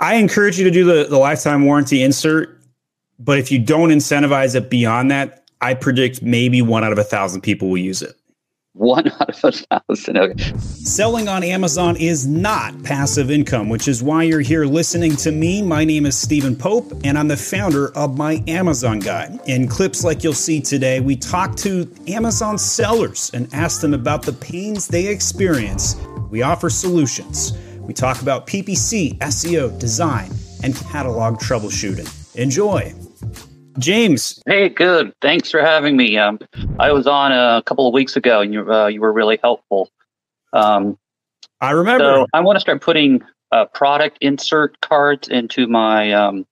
I encourage you to do the, the lifetime warranty insert, but if you don't incentivize it beyond that, I predict maybe one out of a thousand people will use it. One out of a thousand. Okay. Selling on Amazon is not passive income, which is why you're here listening to me. My name is Steven Pope, and I'm the founder of my Amazon Guy. In clips like you'll see today, we talk to Amazon sellers and ask them about the pains they experience. We offer solutions. We talk about PPC, SEO, design, and catalog troubleshooting. Enjoy. James. Hey, good. Thanks for having me. Um, I was on a couple of weeks ago, and you uh, you were really helpful. Um, I remember. So I want to start putting uh, product insert cards into my um,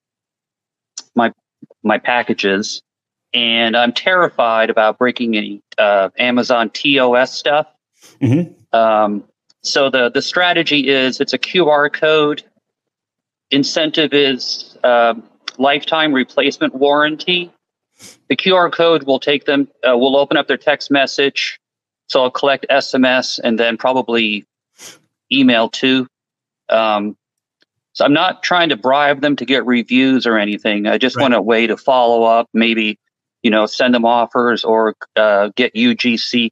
my my packages, and I'm terrified about breaking any uh, Amazon TOS stuff. Mm-hmm. Um, so the the strategy is it's a QR code. Incentive is um, lifetime replacement warranty. The QR code will take them, uh, will open up their text message. So I'll collect SMS and then probably email too. Um, so I'm not trying to bribe them to get reviews or anything. I just right. want a way to follow up, maybe, you know, send them offers or uh, get UGC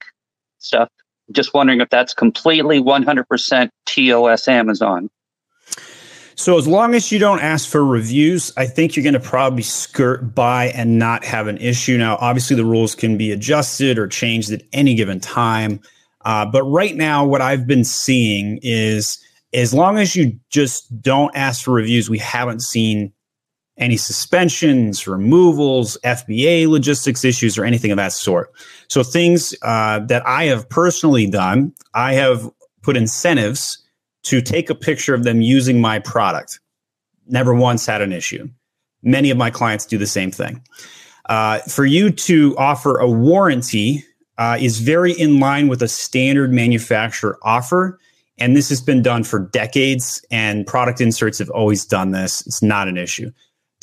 stuff. Just wondering if that's completely 100% TOS Amazon. So as long as you don't ask for reviews, I think you're going to probably skirt by and not have an issue. Now, obviously, the rules can be adjusted or changed at any given time. Uh, but right now, what I've been seeing is as long as you just don't ask for reviews, we haven't seen any suspensions, removals, FBA logistics issues, or anything of that sort. So, things uh, that I have personally done, I have put incentives to take a picture of them using my product. Never once had an issue. Many of my clients do the same thing. Uh, for you to offer a warranty uh, is very in line with a standard manufacturer offer. And this has been done for decades, and product inserts have always done this. It's not an issue.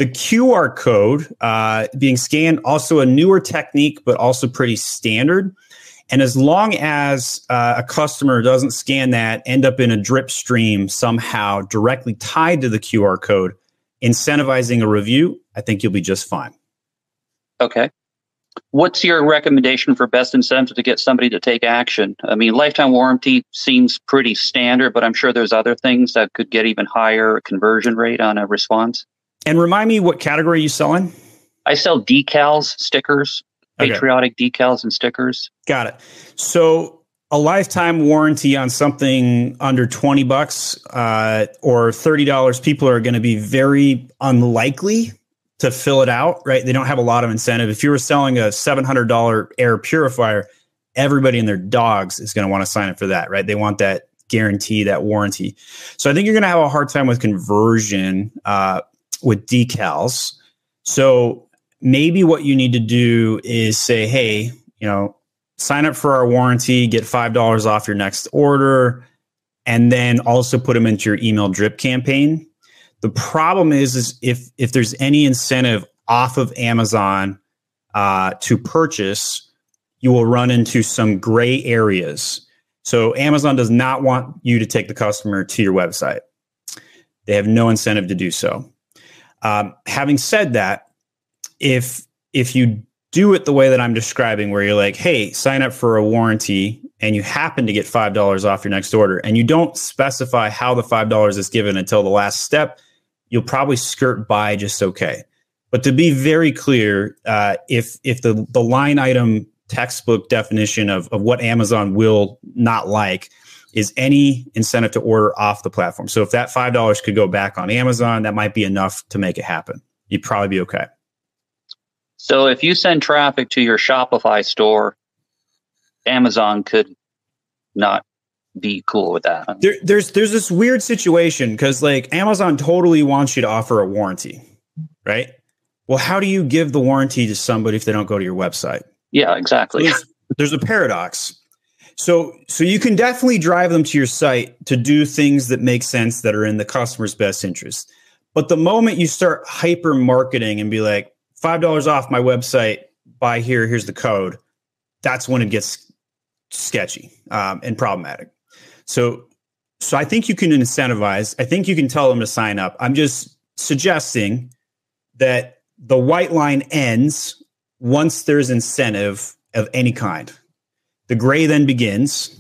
The QR code uh, being scanned, also a newer technique, but also pretty standard. And as long as uh, a customer doesn't scan that, end up in a drip stream somehow directly tied to the QR code, incentivizing a review, I think you'll be just fine. Okay. What's your recommendation for best incentive to get somebody to take action? I mean, lifetime warranty seems pretty standard, but I'm sure there's other things that could get even higher conversion rate on a response. And remind me what category you sell in? I sell decals, stickers, patriotic decals and stickers. Got it. So a lifetime warranty on something under 20 bucks uh, or $30 people are going to be very unlikely to fill it out right they don't have a lot of incentive if you were selling a $700 air purifier everybody and their dogs is going to want to sign up for that right they want that guarantee that warranty so i think you're going to have a hard time with conversion uh, with decals so maybe what you need to do is say, hey, you know, sign up for our warranty, get $5 off your next order, and then also put them into your email drip campaign. The problem is, is if if there's any incentive off of Amazon uh, to purchase, you will run into some gray areas. So Amazon does not want you to take the customer to your website. They have no incentive to do so. Um, having said that, if if you do it the way that I'm describing, where you're like, hey, sign up for a warranty and you happen to get $5 off your next order and you don't specify how the $5 is given until the last step, you'll probably skirt by just okay. But to be very clear, uh, if if the, the line item textbook definition of, of what Amazon will not like is any incentive to order off the platform. So if that $5 could go back on Amazon, that might be enough to make it happen. You'd probably be okay. So if you send traffic to your Shopify store, Amazon could not be cool with that. There, there's there's this weird situation because like Amazon totally wants you to offer a warranty, right? Well, how do you give the warranty to somebody if they don't go to your website? Yeah, exactly. There's, there's a paradox. So so you can definitely drive them to your site to do things that make sense that are in the customer's best interest. But the moment you start hyper marketing and be like, $5 off my website, buy here, here's the code. That's when it gets sketchy um, and problematic. So, so I think you can incentivize. I think you can tell them to sign up. I'm just suggesting that the white line ends once there's incentive of any kind. The gray then begins.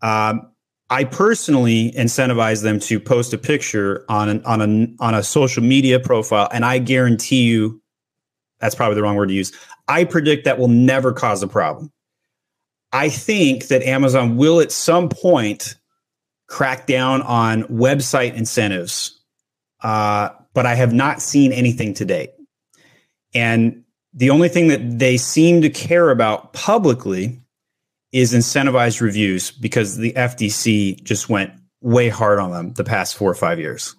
Um, I personally incentivize them to post a picture on an, on a on a social media profile, and I guarantee you, that's probably the wrong word to use. I predict that will never cause a problem. I think that Amazon will at some point crack down on website incentives, uh, but I have not seen anything to date. And the only thing that they seem to care about publicly is incentivized reviews because the FTC just went way hard on them the past four or five years.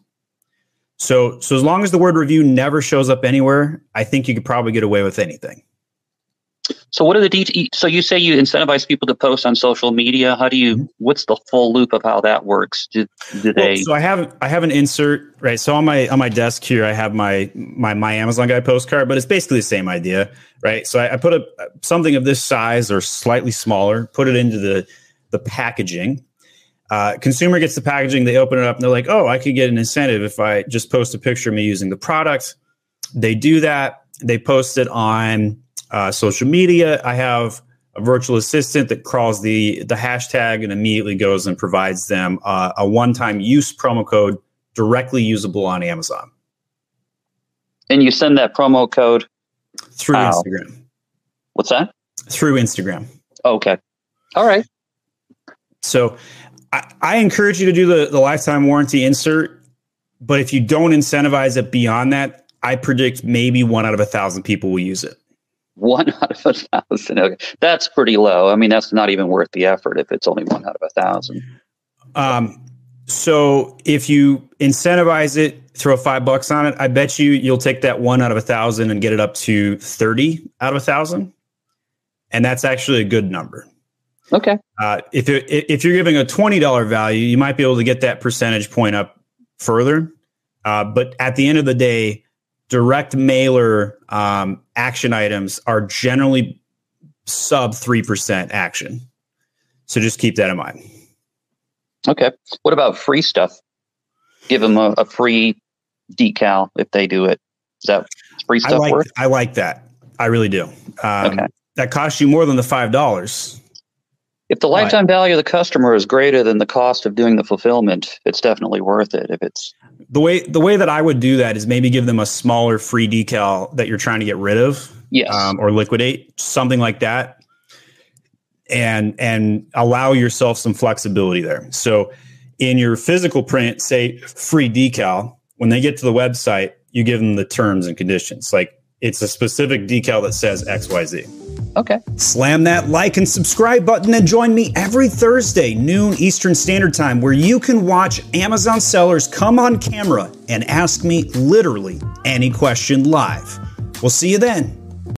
So, so as long as the word review never shows up anywhere, I think you could probably get away with anything. So what are the details? So you say you incentivize people to post on social media. How do you? What's the full loop of how that works? Do, do they? Well, so I have I have an insert right. So on my on my desk here, I have my my my Amazon guy postcard, but it's basically the same idea, right? So I, I put a something of this size or slightly smaller, put it into the the packaging. Uh, consumer gets the packaging, they open it up, and they're like, "Oh, I could get an incentive if I just post a picture of me using the product." They do that. They post it on uh, social media. I have a virtual assistant that crawls the the hashtag and immediately goes and provides them uh, a one time use promo code directly usable on Amazon. And you send that promo code through Instagram. What's that? Through Instagram. Okay. All right. So I, I encourage you to do the, the lifetime warranty insert, but if you don't incentivize it beyond that, I predict maybe one out of a thousand people will use it. One out of a thousand. Okay. That's pretty low. I mean, that's not even worth the effort if it's only one out of a thousand. Um, so if you incentivize it, throw five bucks on it, I bet you you'll take that one out of a thousand and get it up to 30 out of a thousand. And that's actually a good number. Okay. Uh, if, it, if you're giving a $20 value, you might be able to get that percentage point up further. Uh, but at the end of the day, direct mailer um, action items are generally sub 3% action. So just keep that in mind. Okay. What about free stuff? Give them a, a free decal if they do it. Is that free stuff I like, worth? I like that. I really do. Um, okay. That costs you more than the $5. If the lifetime value of the customer is greater than the cost of doing the fulfillment, it's definitely worth it. If it's the way the way that I would do that is maybe give them a smaller free decal that you're trying to get rid of, yes, um, or liquidate something like that, and and allow yourself some flexibility there. So in your physical print, say free decal. When they get to the website, you give them the terms and conditions. Like it's a specific decal that says X Y Z. Okay. Slam that like and subscribe button and join me every Thursday, noon Eastern Standard Time, where you can watch Amazon sellers come on camera and ask me literally any question live. We'll see you then.